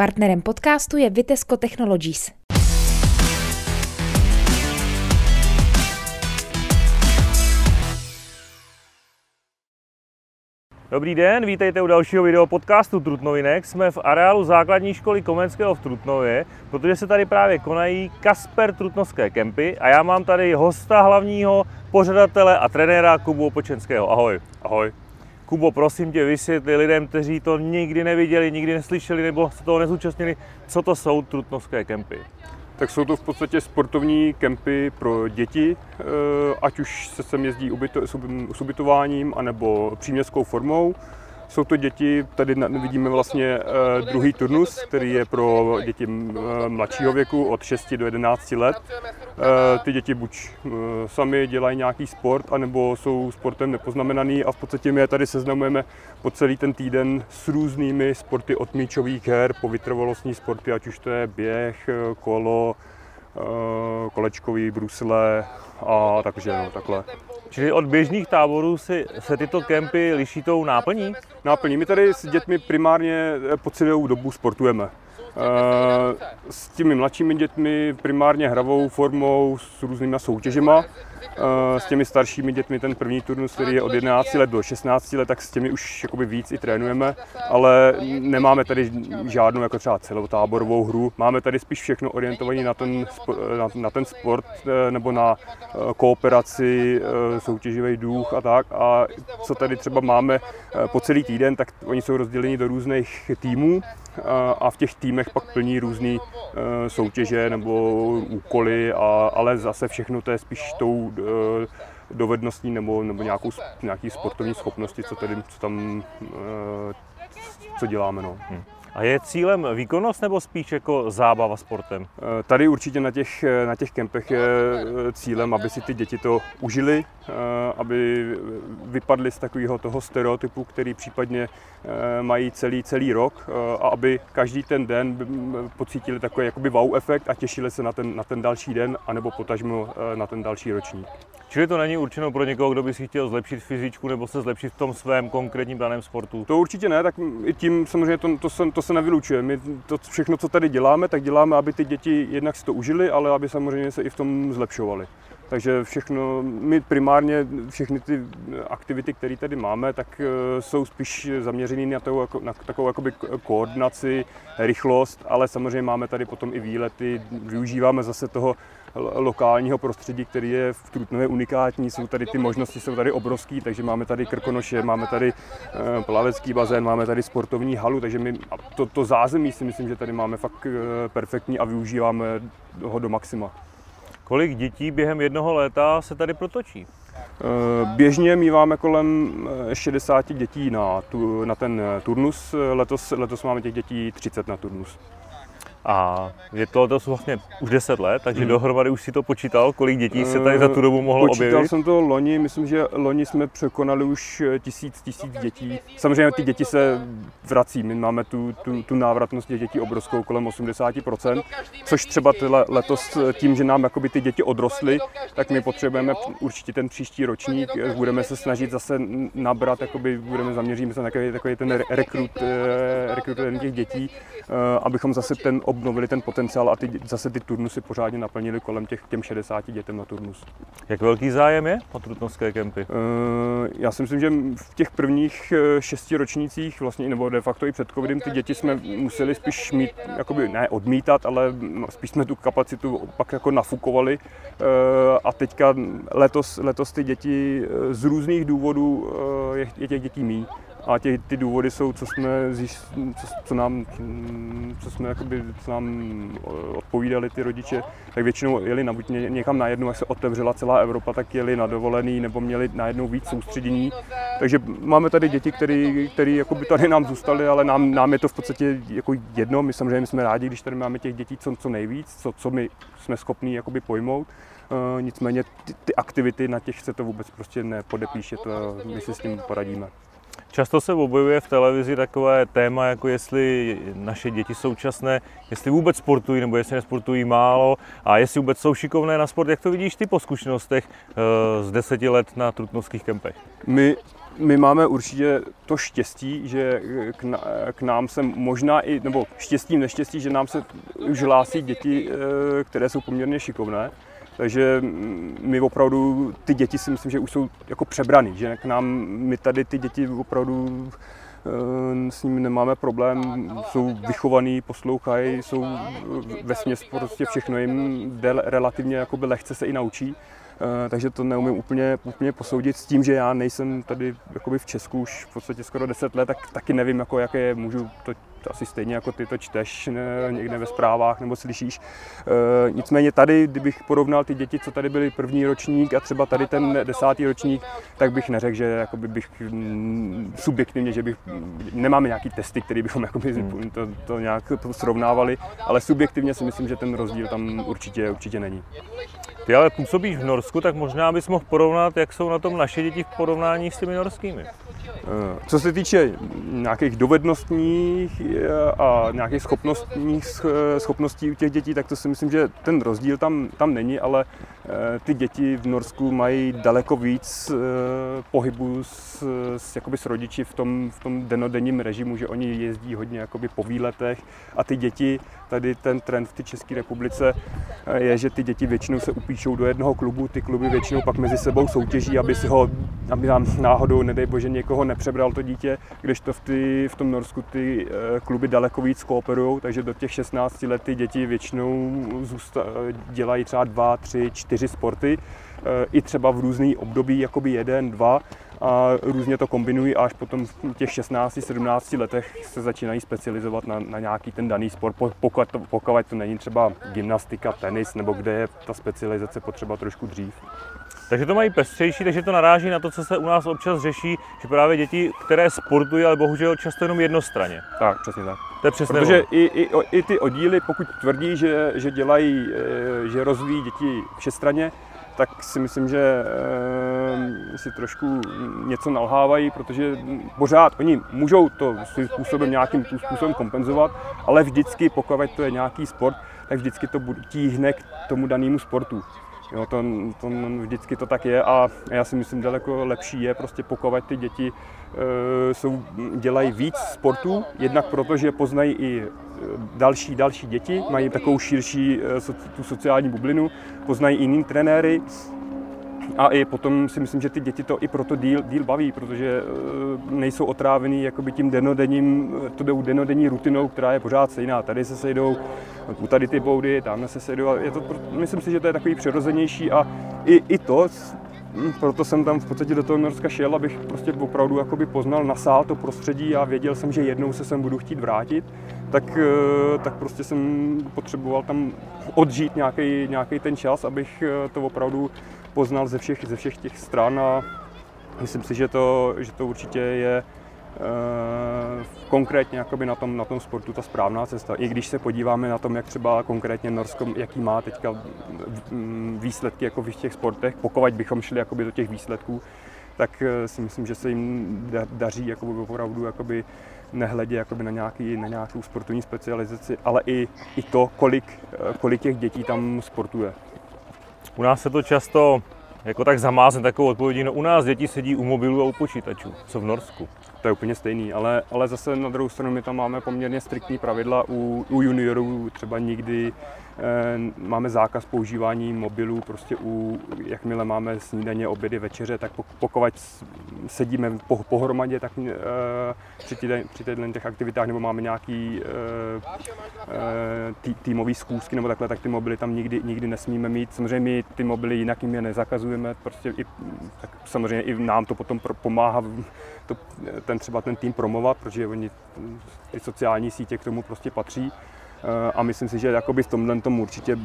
Partnerem podcastu je Vitesco Technologies. Dobrý den, vítejte u dalšího video podcastu Trutnovinek. Jsme v areálu základní školy Komenského v Trutnově, protože se tady právě konají Kasper Trutnovské kempy a já mám tady hosta hlavního, pořadatele a trenéra Kubu Opočenského. Ahoj. Ahoj. Kubo, prosím tě, vysvětli lidem, kteří to nikdy neviděli, nikdy neslyšeli nebo se toho nezúčastnili, co to jsou Trutnovské kempy. Tak jsou to v podstatě sportovní kempy pro děti, eh, ať už se sem jezdí s ubytováním anebo příměstskou formou. Jsou to děti, tady vidíme vlastně eh, druhý turnus, který je pro děti eh, mladšího věku od 6 do 11 let. Eh, ty děti buď sami dělají nějaký sport, anebo jsou sportem nepoznamenaný a v podstatě my je tady seznamujeme po celý ten týden s různými sporty od míčových her po vytrvalostní sporty, ať už to je běh, kolo, kolečkový, brusle a takže no, takhle. Čili od běžných táborů si, se tyto kempy liší tou náplní? Náplní. My tady s dětmi primárně po celou dobu sportujeme. S těmi mladšími dětmi primárně hravou formou s různými soutěžema. S těmi staršími dětmi ten první turnus, který je od 11 let do 16 let, tak s těmi už jakoby víc i trénujeme, ale nemáme tady žádnou jako třeba celotáborovou hru. Máme tady spíš všechno orientované na ten, na, ten sport eh, nebo na kooperaci, soutěživý duch a tak. A co tady třeba máme po celý týden, tak oni jsou rozděleni do různých týmů a v těch týmech pak plní různé e, soutěže nebo úkoly, a, ale zase všechno to je spíš tou e, dovedností nebo, nebo nějakou, nějaký sportovní schopnosti, co, tady, co tam e, co děláme. No. Hmm. A je cílem výkonnost nebo spíš jako zábava sportem? Eh, tady určitě na těch, eh, na těch kempech je eh, cílem, aby si ty děti to užili, aby vypadly z takového toho stereotypu, který případně mají celý, celý rok a aby každý ten den pocítili takový jakoby wow efekt a těšili se na ten, na ten další den anebo potažmo na ten další ročník. Čili to není určeno pro někoho, kdo by si chtěl zlepšit fyzičku nebo se zlepšit v tom svém konkrétním daném sportu? To určitě ne, tak i tím samozřejmě to, to, se, to se nevylučuje. My to všechno, co tady děláme, tak děláme, aby ty děti jednak si to užili, ale aby samozřejmě se i v tom zlepšovali. Takže všechno, my primárně všechny ty aktivity, které tady máme, tak eh, jsou spíš zaměřené na, to, na takovou jakoby koordinaci, rychlost, ale samozřejmě máme tady potom i výlety, využíváme zase toho lokálního prostředí, který je v Trutnově unikátní. Jsou tady ty možnosti, jsou tady obrovský, takže máme tady krkonoše, máme tady eh, plavecký bazén, máme tady sportovní halu, takže my to, to zázemí si myslím, že tady máme fakt eh, perfektní a využíváme ho do maxima. Kolik dětí během jednoho léta se tady protočí? Eh, běžně míváme kolem 60 dětí na, tu, na ten turnus. Letos, letos máme těch dětí 30 na turnus. A je to, to jsou vlastně už 10 let, takže hmm. dohromady už si to počítal, kolik dětí se tady za tu dobu mohlo Počítal objevit? jsem to loni, myslím, že loni jsme překonali už tisíc, tisíc dětí. Samozřejmě ty děti se vrací, my máme tu, tu, tu návratnost těch dětí obrovskou, kolem 80%, což třeba tyhle, letos tím, že nám jakoby ty děti odrostly, tak my potřebujeme určitě ten příští ročník, budeme se snažit zase nabrat, jakoby budeme zaměříme se na takový, takový ten rekrut, eh, rekrut těch dětí, eh, abychom zase ten obnovili ten potenciál a ty, zase ty turnusy pořádně naplnili kolem těch těm 60 dětem na turnus. Jak velký zájem je o trutnovské kempy? Uh, já si myslím, že v těch prvních eh, šesti ročnících, vlastně, nebo de facto i před covidem, ty děti jsme museli spíš mít, jakoby ne odmítat, ale spíš jsme tu kapacitu pak jako nafukovali uh, a teďka letos, letos ty děti z různých důvodů je, je těch dětí mý. A tě, ty důvody jsou, co jsme, co, co nám, co jsme jakoby, co nám odpovídali ty rodiče, tak většinou jeli na, buď někam najednou, až se otevřela celá Evropa, tak jeli na dovolený nebo měli najednou víc soustředění. Takže máme tady děti, které jakoby tady nám zůstaly, ale nám, nám je to v podstatě jako jedno. My samozřejmě jsme rádi, když tady máme těch dětí co, co nejvíc, co, co my jsme schopní jakoby pojmout. Uh, nicméně ty, ty aktivity na těch se to vůbec prostě nepodepíše, to my si s tím poradíme. Často se objevuje v televizi takové téma, jako jestli naše děti současné, jestli vůbec sportují nebo jestli nesportují málo a jestli vůbec jsou šikovné na sport. Jak to vidíš ty po zkušenostech eh, z deseti let na trutnovských kempech? My my máme určitě to štěstí, že k, nám se možná i, nebo štěstí, neštěstí, že nám se už hlásí děti, eh, které jsou poměrně šikovné. Takže my opravdu, ty děti si myslím, že už jsou jako přebraný, že k nám, my tady ty děti opravdu eh, s nimi nemáme problém, jsou vychovaný, poslouchají, jsou ve směs prostě všechno jim relativně jakoby lehce se i naučí. Eh, takže to neumím úplně, úplně posoudit s tím, že já nejsem tady jakoby v Česku už v podstatě skoro 10 let, tak taky nevím, jako jaké můžu to, to asi stejně jako ty to čteš ne, někde ve zprávách nebo slyšíš. E, nicméně tady, kdybych porovnal ty děti, co tady byly první ročník a třeba tady ten desátý ročník, tak bych neřekl, že jakoby bych mm, subjektivně, že bych, nemáme nějaký testy, který bychom jakoby hmm. to, to nějak srovnávali, ale subjektivně si myslím, že ten rozdíl tam určitě, určitě není. Ty ale působíš v Norsku, tak možná bys mohl porovnat, jak jsou na tom naše děti v porovnání s těmi norskými. Eh, co se týče nějakých dovednostních a nějakých schopnostních eh, schopností u těch dětí, tak to si myslím, že ten rozdíl tam, tam není, ale ty děti v Norsku mají daleko víc pohybu s, s, jakoby s rodiči v tom, v tom denodenním režimu, že oni jezdí hodně jakoby po výletech. A ty děti, tady ten trend v České republice je, že ty děti většinou se upíšou do jednoho klubu, ty kluby většinou pak mezi sebou soutěží, aby si ho, aby nám náhodou, nedej bože, někoho nepřebral to dítě, kdežto v, ty, v tom Norsku ty eh, kluby daleko víc kooperují, takže do těch 16 let ty děti většinou zůsta, dělají třeba dva, tři, čtyři sporty, eh, i třeba v různý období, jakoby jeden, dva, a různě to kombinují až potom v těch 16-17 letech se začínají specializovat na, na nějaký ten daný sport, pokud to, pokud to není třeba gymnastika, tenis, nebo kde je ta specializace potřeba trošku dřív. Takže to mají pestřejší, takže to naráží na to, co se u nás občas řeší, že právě děti, které sportují, ale bohužel často jenom jednostranně. Tak, přesně tak. To je přesně Protože i, i, i, ty oddíly, pokud tvrdí, že, že dělají, eh, že rozvíjí děti všestraně, tak si myslím, že e, si trošku něco nalhávají, protože pořád oni můžou to svým způsobem nějakým způsobem kompenzovat, ale vždycky, pokud to je nějaký sport, tak vždycky to tíhne k tomu danému sportu. Jo, to, to, vždycky to tak je a já si myslím, daleko lepší je prostě pokovat ty děti, e, jsou, dělají víc sportů, jednak proto, že poznají i e, další, další děti, mají takovou širší e, tu sociální bublinu, poznají jiný trenéry, a i potom si myslím, že ty děti to i proto díl, díl baví, protože nejsou otrávený jakoby tím denodenním, to denodenní rutinou, která je pořád stejná. Tady se sejdou, tady ty boudy, tam se sedu. Je to, myslím si, že to je takový přirozenější a i, i to, hm, proto jsem tam v podstatě do toho Norska šel, abych prostě opravdu jakoby poznal, nasál to prostředí a věděl jsem, že jednou se sem budu chtít vrátit, tak, eh, tak prostě jsem potřeboval tam odžít nějaký, nějaký ten čas, abych eh, to opravdu poznal ze všech, ze všech těch stran a myslím si, že to, že to určitě je Eh, konkrétně jakoby na tom, na tom sportu ta správná cesta. I když se podíváme na tom, jak třeba konkrétně Norsko, jaký má teďka výsledky jako v těch sportech, pokud bychom šli jakoby do těch výsledků, tak eh, si myslím, že se jim daří jakoby opravdu jakoby nehledě jakoby na, nějaký, na nějakou sportovní specializaci, ale i, i to, kolik, eh, kolik těch dětí tam sportuje. U nás se to často jako tak zamázne takovou odpovědí, no u nás děti sedí u mobilů a u počítačů, co v Norsku? To je úplně stejný, ale, ale zase na druhou stranu my tam máme poměrně striktní pravidla u, u juniorů, třeba nikdy máme zákaz používání mobilů, prostě u, jakmile máme snídaně, obědy, večeře, tak pokud sedíme po, pohromadě, tak e, při, při těch aktivitách nebo máme nějaký e, tý, týmový zkoušky nebo takhle, tak ty mobily tam nikdy, nikdy nesmíme mít. Samozřejmě my ty mobily jinak jim je nezakazujeme, prostě i, tak samozřejmě i nám to potom pomáhá to, ten třeba ten tým promovat, protože oni ty sociální sítě k tomu prostě patří. Eh, a myslím si, že v tomhle tom určitě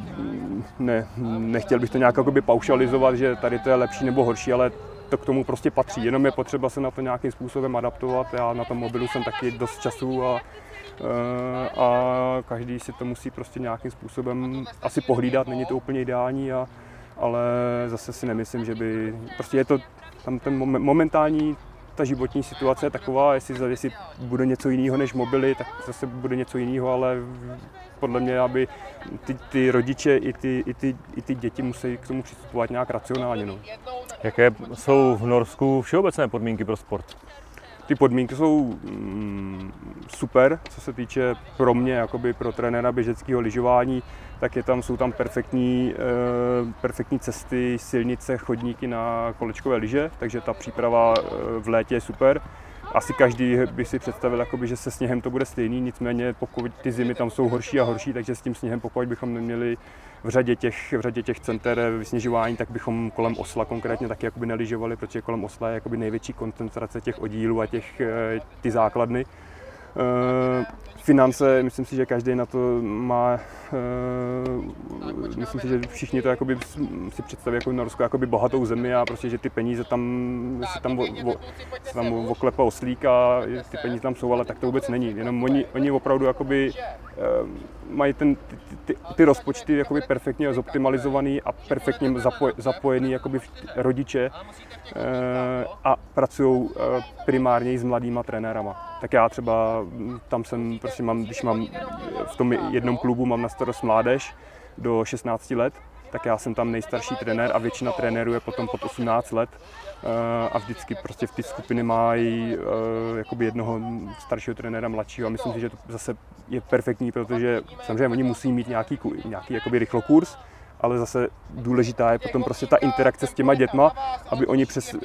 ne, nechtěl bych to nějak jakoby paušalizovat, že tady to je lepší nebo horší, ale to k tomu prostě patří. Jenom je potřeba se na to nějakým způsobem adaptovat. Já na tom mobilu jsem taky dost času a, eh, a každý si to musí prostě nějakým způsobem asi pohlídat. Není to úplně ideální, a, ale zase si nemyslím, že by... Prostě je to tam ten momentální ta životní situace je taková, jestli, jestli bude něco jiného než mobily, tak zase bude něco jiného, ale podle mě, aby ty, ty rodiče i ty, i, ty, i ty děti musí k tomu přistupovat nějak racionálně. No. Jaké jsou v Norsku všeobecné podmínky pro sport? Ty podmínky jsou mm, super, co se týče pro mě, jakoby pro trenéra běžeckého lyžování, tak je tam, jsou tam perfektní, e, perfektní cesty, silnice, chodníky na kolečkové lyže, takže ta příprava e, v létě je super. Asi každý by si představil, jakoby, že se sněhem to bude stejný, nicméně pokud ty zimy tam jsou horší a horší, takže s tím sněhem, pokud bychom neměli v řadě těch, v řadě těch center vysněžování, tak bychom kolem Osla konkrétně taky jakoby neližovali, protože kolem Osla je jakoby největší koncentrace těch oddílů a těch, eh, ty základny. Eh, finance, myslím si, že každý na to má, uh, myslím si, že všichni to jakoby si představí jako Norsko jakoby bohatou zemi a prostě, že ty peníze tam si tam, si tam oklepa oslík a ty peníze tam jsou, ale tak to vůbec není. Jenom oni, oni opravdu jakoby uh, mají ten, ty, ty, ty rozpočty jakoby perfektně zoptimalizovaný a perfektně zapoj, zapojený jakoby rodiče a pracují primárně s mladýma trenérama. Tak já třeba tam jsem prostě mám, když mám v tom jednom klubu mám na starost mládež do 16 let, tak já jsem tam nejstarší trenér a většina trenérů je potom pod 18 let. Eh, a vždycky prostě v ty skupiny mají uh, jakoby jednoho staršího trenéra mladšího. A myslím si, že to zase je perfektní, protože samozřejmě oni musí mít nějaký, nějaký jakoby rychlokurs, ale zase důležitá je potom prostě ta interakce s těma dětma, aby oni přes, e,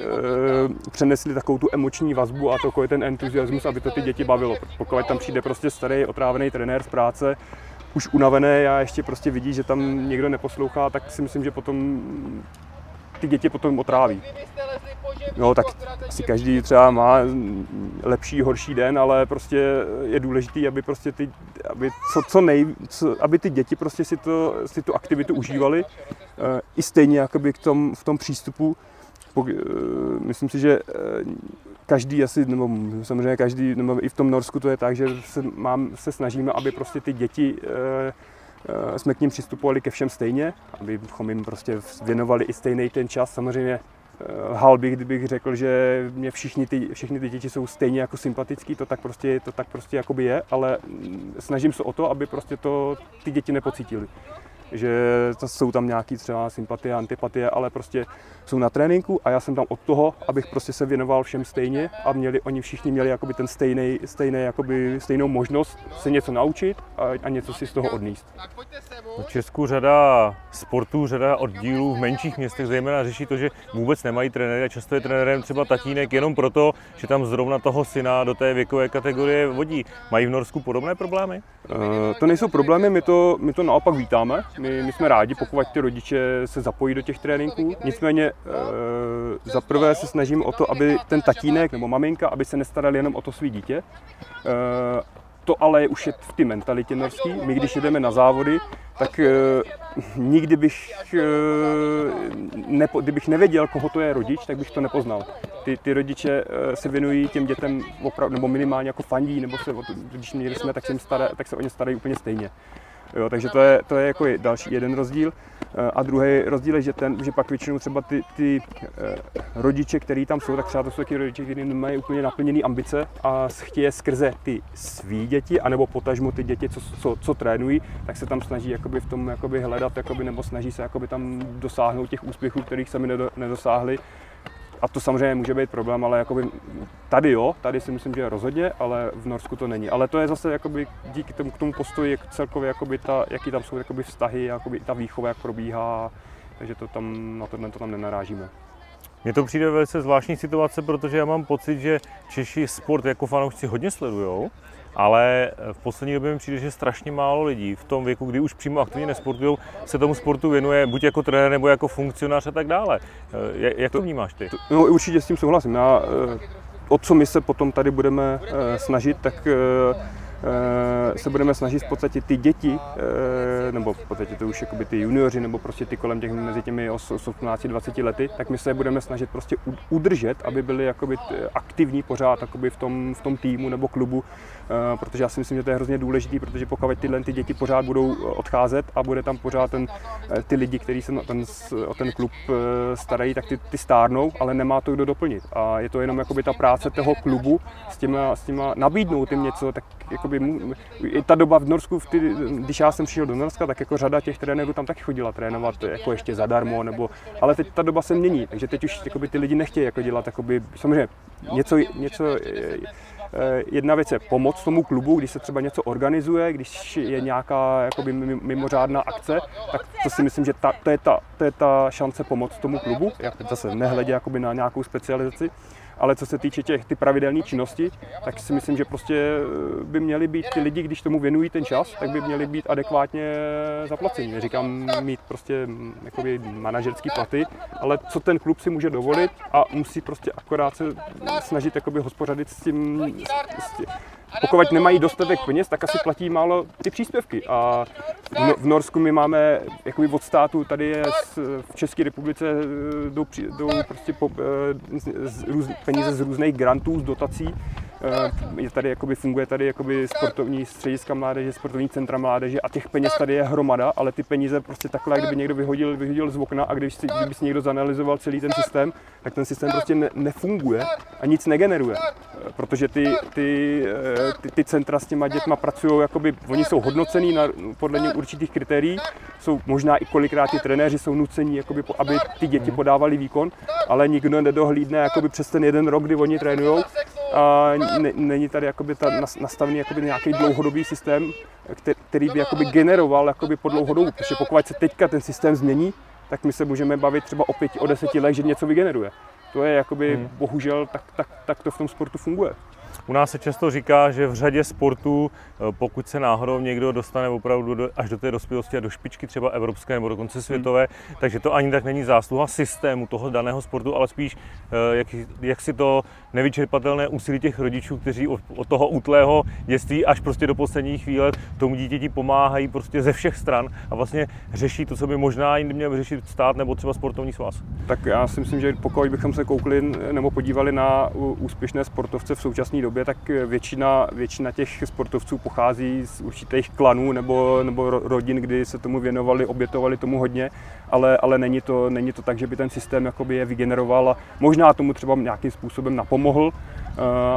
přenesli takovou tu emoční vazbu a takový ten entuziasmus, aby to ty děti bavilo. Pokud tam přijde prostě starý otrávený trenér z práce, už unavený a ještě prostě vidí, že tam někdo neposlouchá, tak si myslím, že potom ty děti potom otráví. No, tak asi každý třeba má lepší, horší den, ale prostě je důležitý, aby prostě ty, aby, co, co nej, co, aby ty děti prostě si, to, si tu aktivitu užívali, uh, i stejně jakoby k tom, v tom přístupu. Uh, myslím si, že uh, každý asi, nebo samozřejmě každý, nebo i v tom Norsku to je tak, že se, mám, se snažíme, aby prostě ty děti jsme k ním přistupovali ke všem stejně, abychom jim prostě věnovali i stejný ten čas. Samozřejmě Eh, hal bych, kdybych řekl, že mě všichni ty, všechny ty děti jsou stejně jako sympatický, to tak prostě, to tak prostě jakoby je, ale mm, snažím se o to, aby prostě to ty děti nepocítili že to jsou tam nějaký třeba sympatie, antipatie, ale prostě jsou na tréninku a já jsem tam od toho, abych prostě se věnoval všem stejně a měli, oni všichni měli jakoby ten stejný, stejný, jakoby stejnou možnost se něco naučit a, a něco si z toho odníst. V Česku řada sportů, řada oddílů v menších městech zejména řeší to, že vůbec nemají trenéry a často je trenérem třeba tatínek jenom proto, že tam zrovna toho syna do té věkové kategorie vodí. Mají v Norsku podobné problémy? Uh, to nejsou problémy, my to, my to naopak vítáme. My, my jsme rádi, pokud ty rodiče se zapojí do těch tréninků. Nicméně e, za prvé se snažím o to, aby ten tatínek nebo maminka, aby se nestarali jenom o to svý dítě. E, to ale už je v té mentalitě norský. My když jedeme na závody, tak e, nikdy bych, e, nepo, kdybych nevěděl, koho to je rodič, tak bych to nepoznal. Ty, ty rodiče e, se věnují těm dětem opravdu, nebo minimálně jako fandí, nebo se, když jsme, tak jim staré, tak se o ně starají úplně stejně. Jo, takže to je, to je jako další jeden rozdíl. Eh, a druhý rozdíl je, že, ten, že pak většinou třeba ty, ty eh, rodiče, kteří tam jsou, tak třeba to jsou taky rodiče, kteří nemají úplně naplněné ambice a chtějí skrze ty svý děti, anebo potažmo ty děti, co, co, co trénují, tak se tam snaží jakoby v tom jakoby hledat, jakoby, nebo snaží se jakoby tam dosáhnout těch úspěchů, kterých sami nedosáhli a to samozřejmě může být problém, ale jakoby tady jo, tady si myslím, že rozhodně, ale v Norsku to není. Ale to je zase jakoby díky tomu, k tomu postoji jak celkově, jakoby ta, jaký tam jsou jakoby vztahy, jakoby ta výchova, jak probíhá, takže to tam, na tohle to tam nenarážíme. Mně to přijde velice zvláštní situace, protože já mám pocit, že Češi sport jako fanoušci hodně sledujou, ale v poslední době mi přijde, že strašně málo lidí v tom věku, kdy už přímo aktivně nesportují, se tomu sportu věnuje buď jako trenér nebo jako funkcionář a tak dále. Jak to vnímáš ty? No určitě s tím souhlasím. Já, eh, o co my se potom tady budeme eh, snažit, tak eh, se budeme snažit v podstatě ty děti nebo v podstatě to už jakoby ty junioři, nebo prostě ty kolem těch mezi těmi 18-20 lety, tak my se budeme snažit prostě udržet, aby byli jakoby aktivní pořád jakoby v tom, v tom týmu nebo klubu, eh, protože já si myslím, že to je hrozně důležité, protože pokud tyhle ty děti pořád budou odcházet a bude tam pořád ten, ty lidi, kteří se ten, o ten klub starají, tak ty, ty stárnou, ale nemá to kdo doplnit. A je to jenom jakoby ta práce toho klubu s těma, s těma nabídnout jim něco, tak jakoby, i ta doba v Norsku, v ty, když já jsem přišel do Norska, tak jako řada těch trenérů tam taky chodila trénovat jako ještě zadarmo, nebo, ale teď ta doba se mění, takže teď už jakoby, ty lidi nechtějí jako dělat, jakoby, samozřejmě něco, něco Eh, jedna věc je pomoc tomu klubu, když se třeba něco organizuje, když je nějaká jakoby mimořádná akce, tak to si myslím, že ta, to, je ta, to je ta šance pomoct tomu klubu, jak zase nehledě jakoby na nějakou specializaci. Ale co se týče těch ty pravidelné činnosti, tak si myslím, že prostě eh, by měli být ty lidi, když tomu věnují ten čas, tak by měli být adekvátně zaplaceni. Neříkám mít prostě mm, jakoby manažerský platy, ale co ten klub si může dovolit a musí prostě akorát se snažit jakoby hospodařit s tím, s tím pokud nemají dostatek peněz, tak asi platí málo ty příspěvky. A v, Norsku my máme jakoby od státu, tady je z, v České republice eh, jdou, jdou prostě po, eh, z, z, peníze z různých grantů, z dotací je tady, jakoby, funguje tady jakoby sportovní střediska mládeže, sportovní centra mládeže a těch peněz tady je hromada, ale ty peníze prostě takhle, kdyby někdo vyhodil, vyhodil z okna a když si, kdyby si někdo zanalizoval celý ten systém, tak ten systém prostě ne, nefunguje a nic negeneruje. Eh, protože ty, ty, eh, ty, ty centra s těma dětma pracují, jakoby, oni jsou hodnocený na, podle něj určitých kritérií, jsou možná i kolikrát ty trenéři jsou nucení, jakoby, aby ty děti podávali výkon, ale nikdo nedohlídne jakoby, přes ten jeden rok, kdy oni trénují a není tady jakoby ta nastavený jakoby nějaký dlouhodobý systém, který by jakoby generoval jakoby po dlouhou dobu. Protože pokud se teďka ten systém změní, tak my se můžeme bavit třeba o pěti, o deseti let, že něco vygeneruje. To je jakoby, hmm. bohužel, tak, tak, tak to v tom sportu funguje. U nás se často říká, že v řadě sportů, eh, pokud se náhodou někdo dostane opravdu do, až do té dospělosti a do špičky třeba evropské nebo dokonce hmm. světové, hmm. takže to ani tak není zásluha systému toho daného sportu, ale spíš eh, jak, jak si to nevyčerpatelné úsilí těch rodičů, kteří od, od toho útlého dětství až prostě do posledních chvíle tomu dítěti pomáhají prostě ze všech stran a vlastně řeší to, co by možná jindy měl řešit stát nebo třeba sportovní svaz. Tak já si myslím, že pokud bychom se koukli nebo podívali na úspěšné sportovce v současné době, tak většina, většina těch sportovců pochází z určitých klanů nebo, nebo rodin, kdy se tomu věnovali, obětovali tomu hodně, ale, ale není, to, není to tak, že by ten systém jakoby je vygeneroval a možná tomu třeba nějakým způsobem napomohl,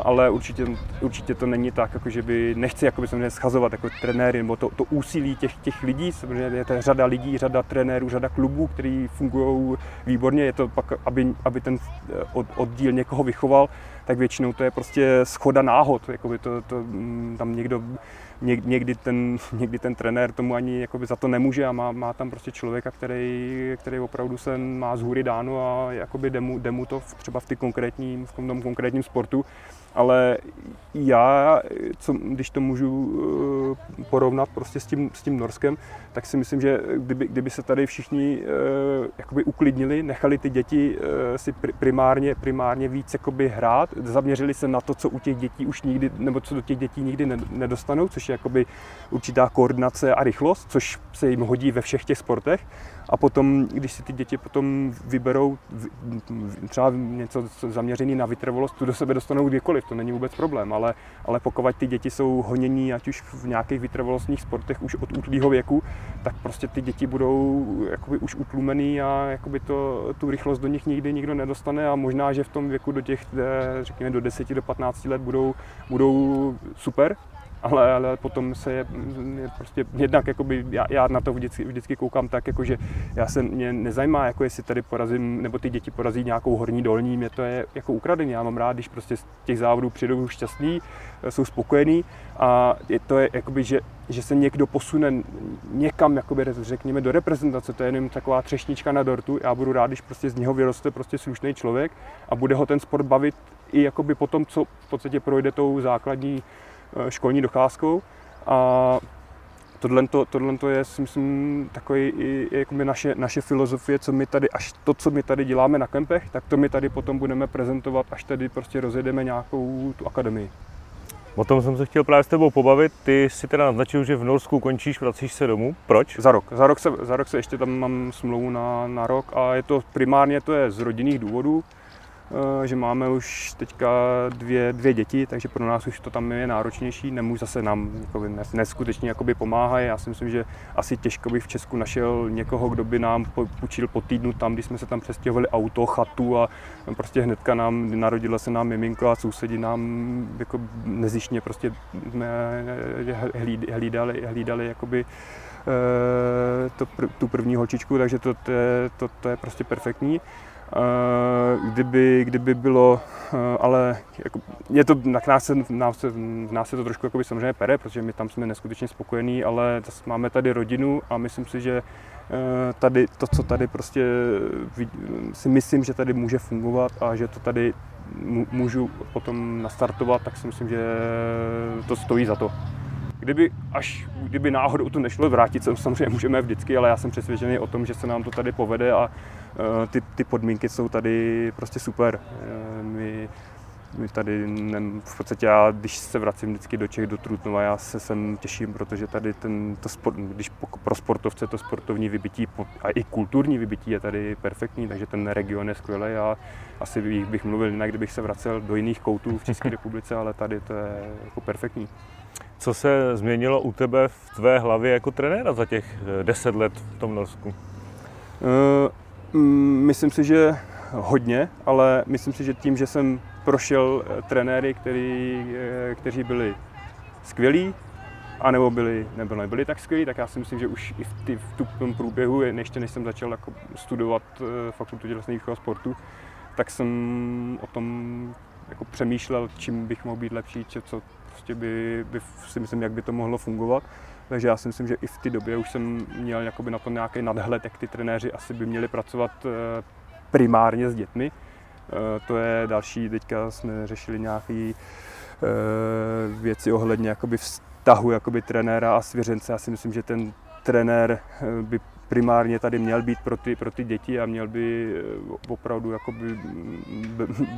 ale určitě, určitě to není tak, jako že by, nechci jakoby se schazovat jako trenéry, nebo to, to úsilí těch, těch lidí, samozřejmě je to řada lidí, řada trenérů, řada klubů, který fungují výborně, je to pak, aby, aby ten eh, oddíl někoho vychoval, tak většinou to je prostě schoda náhod, jakoby to, to, mm, tam někdo, někdy ten, někdy ten trenér tomu ani jakoby za to nemůže a má, má tam prostě člověka, který, který opravdu se má z hůry dáno a jakoby demu, demu to v, třeba v, ty konkrétní, v tom konkrétním sportu ale já, co, když to můžu eh, porovnat prostě s tím, s tím Norskem, tak si myslím, že kdyby, kdyby se tady všichni uh, jakoby uklidnili, nechali ty děti uh, si primárně, primárně víc jakoby hrát, zaměřili se na to, co u těch dětí už nikdy, nebo co do těch dětí nikdy nedostanou, což je jakoby určitá koordinace a rychlost, což se jim hodí ve všech těch sportech. A potom, když si ty děti potom vyberou třeba něco zaměřený na vytrvalost, tu do sebe dostanou kdykoliv, to není vůbec problém, ale, ale pokud ty děti jsou honění, ať už v nějakých vytrvalostních sportech už od útlýho věku, tak prostě ty děti budou jakoby už utlumený a jakoby to, tu rychlost do nich nikdy nikdo nedostane a možná, že v tom věku do těch, řekněme, do 10 do 15 let budou, budou super, ale, ale potom se je, je prostě jednak jakoby, já, já, na to vždycky, vždycky koukám tak, jako, že já se mě nezajímá, jako jestli tady porazím, nebo ty děti porazí nějakou horní dolní, mě to je jako ukradený. Já mám rád, když prostě z těch závodů přijdou šťastný, jsou spokojení a je to je, jakoby, že, že se někdo posune někam, jakoby, řekněme, do reprezentace, to je jenom taková třešnička na dortu. Já budu rád, když prostě z něho vyroste prostě slušný člověk a bude ho ten sport bavit i jakoby po tom, co v podstatě projde tou základní Eh, školní docházkou. A tohle, to, tohle to je, si myslím, takový i, jako naše, naše filozofie, co my tady, až to, co my tady děláme na kempech, tak to my tady potom budeme prezentovat, až tady prostě rozjedeme nějakou tu akademii. O tom jsem se chtěl právě s tebou pobavit. Ty si teda naznačil, že v Norsku končíš, vracíš se domů. Proč? Za rok. Za rok se, za rok se ještě tam mám smlouvu na, na rok a je to primárně to je z rodinných důvodů. Eh, že máme už teďka dvě, dvě děti, takže pro nás už to tam je náročnější. Nemůžu zase nám jakoby, neskutečně jakoby pomáhají. Já si myslím, že asi těžko bych v Česku našel někoho, kdo by nám půjčil po týdnu tam, když jsme se tam přestěhovali auto, chatu a prostě hnedka nám narodila se nám miminko a sousedi nám jako nezištně prostě hlídali, hlídali jakoby, eh, to, tu první holčičku, takže to, to, to, to je prostě perfektní. Eh, kdyby, kdyby bylo, eh, ale jako, je to, na nás, se, nás, se, nás se to trošku jakoby samozřejmě pere, protože my tam jsme neskutečně spokojení, ale máme tady rodinu a myslím si, že eh, tady to, co tady prostě si myslím, že tady může fungovat a že to tady můžu potom nastartovat, tak si myslím, že to stojí za to. Kdyby až kdyby náhodou to nešlo vrátit samozřejmě můžeme vždycky, ale já jsem přesvědčený o tom, že se nám to tady povede a ty, ty podmínky jsou tady prostě super. Uh, my, my tady, ne, v podstatě já, když se vracím vždycky do Čech, do Trutnova, já se sem těším, protože tady ten, to sport, když pro sportovce to sportovní vybití a i kulturní vybití je tady perfektní, takže ten region je skvělý a asi bych, bych mluvil jinak, kdybych se vracel do jiných koutů v České republice, ale tady to je jako perfektní. Co se změnilo u tebe v tvé hlavě jako trenéra za těch eh, deset let v tom Norsku? Uh, myslím si, že hodně, ale myslím si, že tím, že jsem prošel eh, trenéry, který, kteří byli skvělí, anebo byli, nebo nebyli tak skvělí, tak já si myslím, že už i v, ty, v tom průběhu, ještě než jsem začal jako studovat fakultu tělesné a sportu, tak jsem o tom jako přemýšlel, čím bych mohl být lepší, co, prostě by, by si myslím, jak by to mohlo fungovat. Takže já si myslím, že i v té době už jsem měl jakoby na to nějaký nadhled, jak ty trenéři asi by měli pracovat eh, primárně s dětmi. Eh, to je další, teďka jsme řešili nějaké eh, věci ohledně jakoby vztahu jakoby trenéra a svěřence. Já si myslím, že ten trenér by primárně tady měl být pro ty, pro ty děti a měl by eh, opravdu jakoby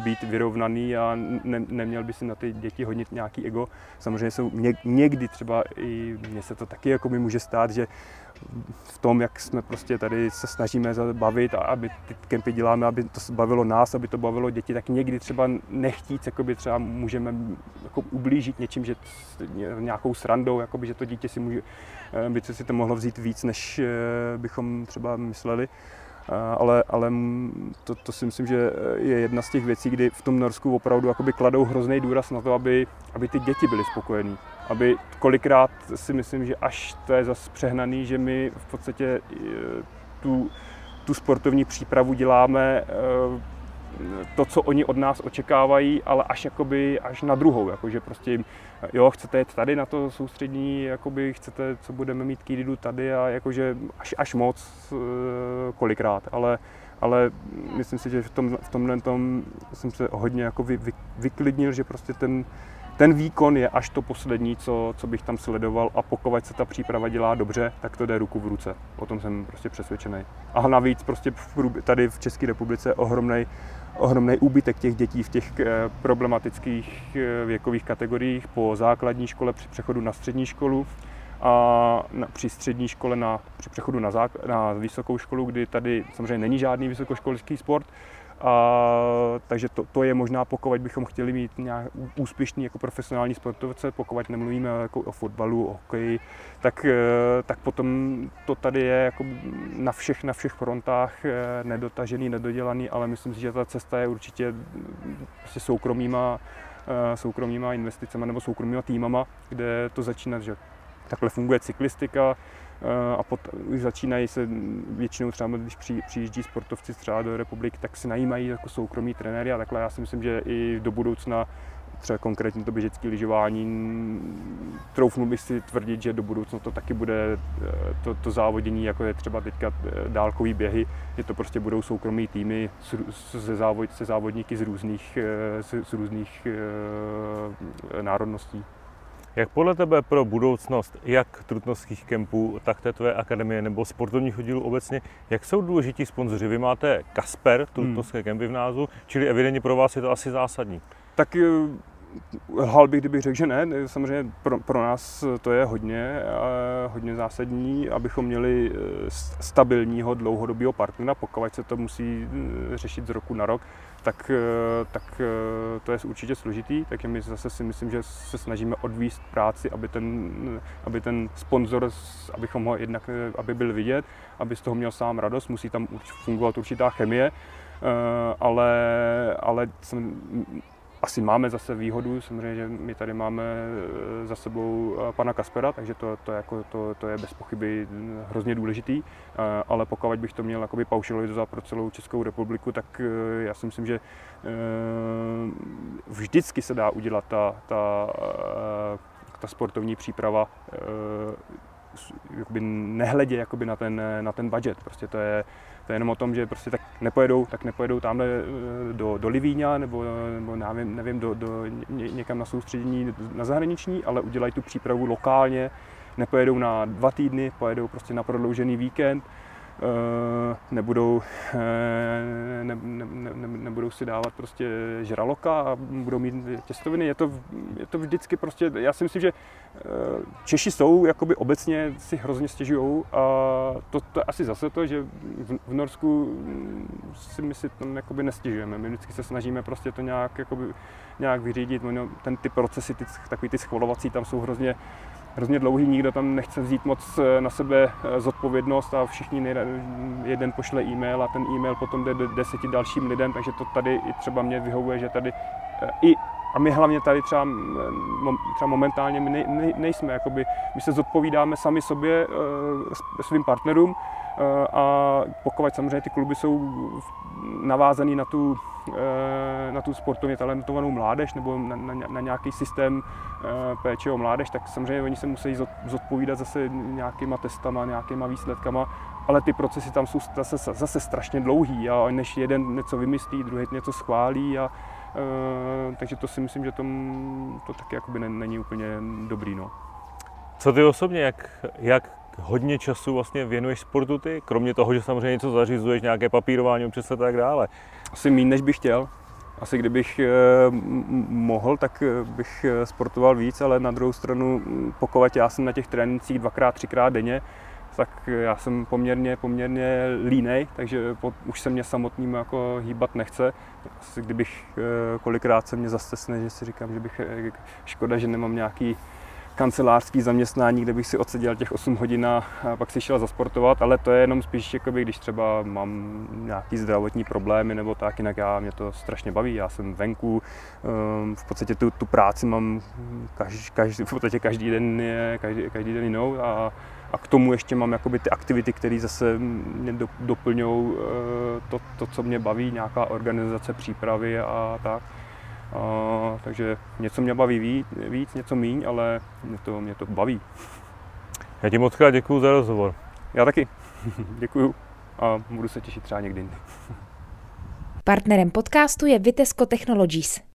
být vyrovnaný a ne, neměl by si na ty děti hodnit nějaký ego. Samozřejmě jsou někdy třeba i mně se to taky jako mi může stát, že v tom, jak jsme prostě tady se snažíme bavit a aby ty kempy děláme, aby to bavilo nás, aby to bavilo děti, tak někdy třeba nechtít, jakoby třeba můžeme jako ublížit něčím, že nějakou srandou, jakoby, že to dítě si může, eh, by si to mohlo vzít víc, než eh, bychom třeba mysleli. Eh, ale, ale to, to si myslím, že je jedna z těch věcí, kdy v tom Norsku opravdu jakoby kladou hrozný důraz na to, aby, aby ty děti byly spokojené aby kolikrát si myslím, že až to je zase přehnaný, že my v podstatě eh, tu, tu sportovní přípravu děláme eh, to, co oni od nás očekávají, ale až jakoby až na druhou, jakože prostě jim, jo, chcete jet tady na to soustřední, jakoby chcete, co budeme mít kýdidu tady a jakože až, až moc eh, kolikrát, ale, ale myslím si, že v, tom, v tomhle tom jsem se hodně jako vy, vy, vyklidnil, že prostě ten, ten výkon je až to poslední, co, co bych tam sledoval a pokud se ta příprava dělá dobře, tak to jde ruku v ruce. O tom jsem prostě přesvědčený. A navíc prostě v, tady v České republice ohromný ohromný úbytek těch dětí v těch eh, problematických eh, věkových kategoriích po základní škole při přechodu na střední školu a při střední škole na, při přechodu na, zák, na vysokou školu, kdy tady samozřejmě není žádný vysokoškolský sport, a, takže to, to, je možná, pokud bychom chtěli mít nějak úspěšný jako profesionální sportovce, pokud nemluvíme jako o fotbalu, o hokeji, tak, eh, tak potom to tady je jako na všech, na všech frontách eh, nedotažený, nedodělaný, ale myslím si, že ta cesta je určitě prostě soukromýma, eh, soukromýma investicemi nebo soukromýma týmama, kde to začíná, že takhle funguje cyklistika, a pot, už začínají se většinou třeba, když při, přijíždí sportovci třeba do republiky, tak si najímají jako soukromí trenéry a takhle. Já si myslím, že i do budoucna třeba konkrétně to běžecké lyžování, troufnu bych si tvrdit, že do budoucna to taky bude eh, to, to závodění, jako je třeba teďka eh, dálkový běhy, že to prostě budou soukromí týmy se, závod, se závodníky z různých, z, z různých národností. Jak podle tebe pro budoucnost jak trutnovských kempů, tak té tvé akademie nebo sportovních oddílů obecně, jak jsou důležití sponzoři? Vy máte Kasper, trutnovské hmm. kempy v názvu, čili evidentně pro vás je to asi zásadní. Tak eh, lhal bych, kdybych řekl, že ne. Samozřejmě pro, pro nás to je hodně, hodně zásadní, abychom měli stabilního dlouhodobého partnera, pokud se to musí řešit z roku na rok, tak, tak to je určitě složitý, takže my zase si myslím, že se snažíme odvíst práci, aby ten, aby ten sponzor, abychom ho jednak, aby byl vidět, aby z toho měl sám radost, musí tam fungovat určitá chemie, ale, ale asi máme zase výhodu, samozřejmě, že my tady máme eh, za sebou eh, pana Kaspera, takže to, to, jako, to, to je bez pochyby hrozně důležitý, eh, ale pokud bych to měl jakoby paušalizovat pro celou Českou republiku, tak já si myslím, že vždycky se dá udělat ta, ta, ta sportovní příprava jakoby nehledě jakoby na, ten, na ten budget. Prostě to je, to je jenom o tom, že prostě tak nepojedou, tak nepojedou tamhle eh, do, do Livíňa nebo, nebo nevím, nevím do, do, někam na soustředění na zahraniční, ale udělají tu přípravu lokálně, nepojedou na dva týdny, pojedou prostě na prodloužený víkend, Eh, nebudou, eh, ne, ne, ne, nebudou si dávat prostě žraloka a budou mít těstoviny. Je to, je to vždycky prostě, já si myslím, že eh, Češi jsou jakoby obecně si hrozně stěžují a to, to je asi zase to, že v, v Norsku mm, si my si tam jakoby nestěžujeme. My vždycky se snažíme prostě to nějak, jakoby, nějak vyřídit. Ten ty procesy, ty, takový ty schvalovací tam jsou hrozně hrozně dlouhý, nikdo tam nechce vzít moc eh, na sebe eh, zodpovědnost a všichni jeden pošle e-mail a ten e-mail potom jde deseti dalším lidem, takže to tady i třeba mě vyhovuje, že tady eh, i a my hlavně tady třeba, třeba momentálně my nej, nejsme, jakoby, my se zodpovídáme sami sobě, svým partnerům a pokud samozřejmě ty kluby jsou navázaný na tu, na tu sportovně talentovanou mládež nebo na, na, na nějaký systém péče o mládež, tak samozřejmě oni se musí zodpovídat zase nějakýma testama, nějakýma výsledkama, ale ty procesy tam jsou zase, zase strašně dlouhý a než jeden něco vymyslí, druhý něco schválí a takže to si myslím, že tom, to taky jakoby není úplně dobrý. No. Co ty osobně, jak, jak hodně času vlastně věnuješ sportu ty, kromě toho, že samozřejmě něco zařizuješ, nějaké papírování občas a tak dále? Asi méně, než bych chtěl. Asi kdybych e, mohl, tak eh, bych sportoval víc, ale na druhou stranu, pokud já jsem na těch trénincích dvakrát, třikrát denně, tak já jsem poměrně, poměrně línej, takže po, už se mě samotným jako hýbat nechce. Asi kdybych kolikrát se mě zastesne, že si říkám, že bych škoda, že nemám nějaký kancelářský zaměstnání, kde bych si odseděl těch 8 hodin a pak si šel zasportovat, ale to je jenom spíš, jakoby, když třeba mám nějaký zdravotní problémy nebo tak, jinak já, mě to strašně baví, já jsem venku, ehm, v podstatě tu, tu práci mám každý, každý, v podstatě každý den, je, každý, každý den jinou a, a k tomu ještě mám jakoby ty aktivity, které zase mě do, doplňují eh, to, to, co mě baví, nějaká organizace, přípravy a tak. A, takže něco mě baví víc, víc něco míň, ale mě to, mě to baví. Já ti moc krát děkuji za rozhovor. Já taky. děkuju a budu se těšit třeba někdy. Partnerem podcastu je Vitesco Technologies.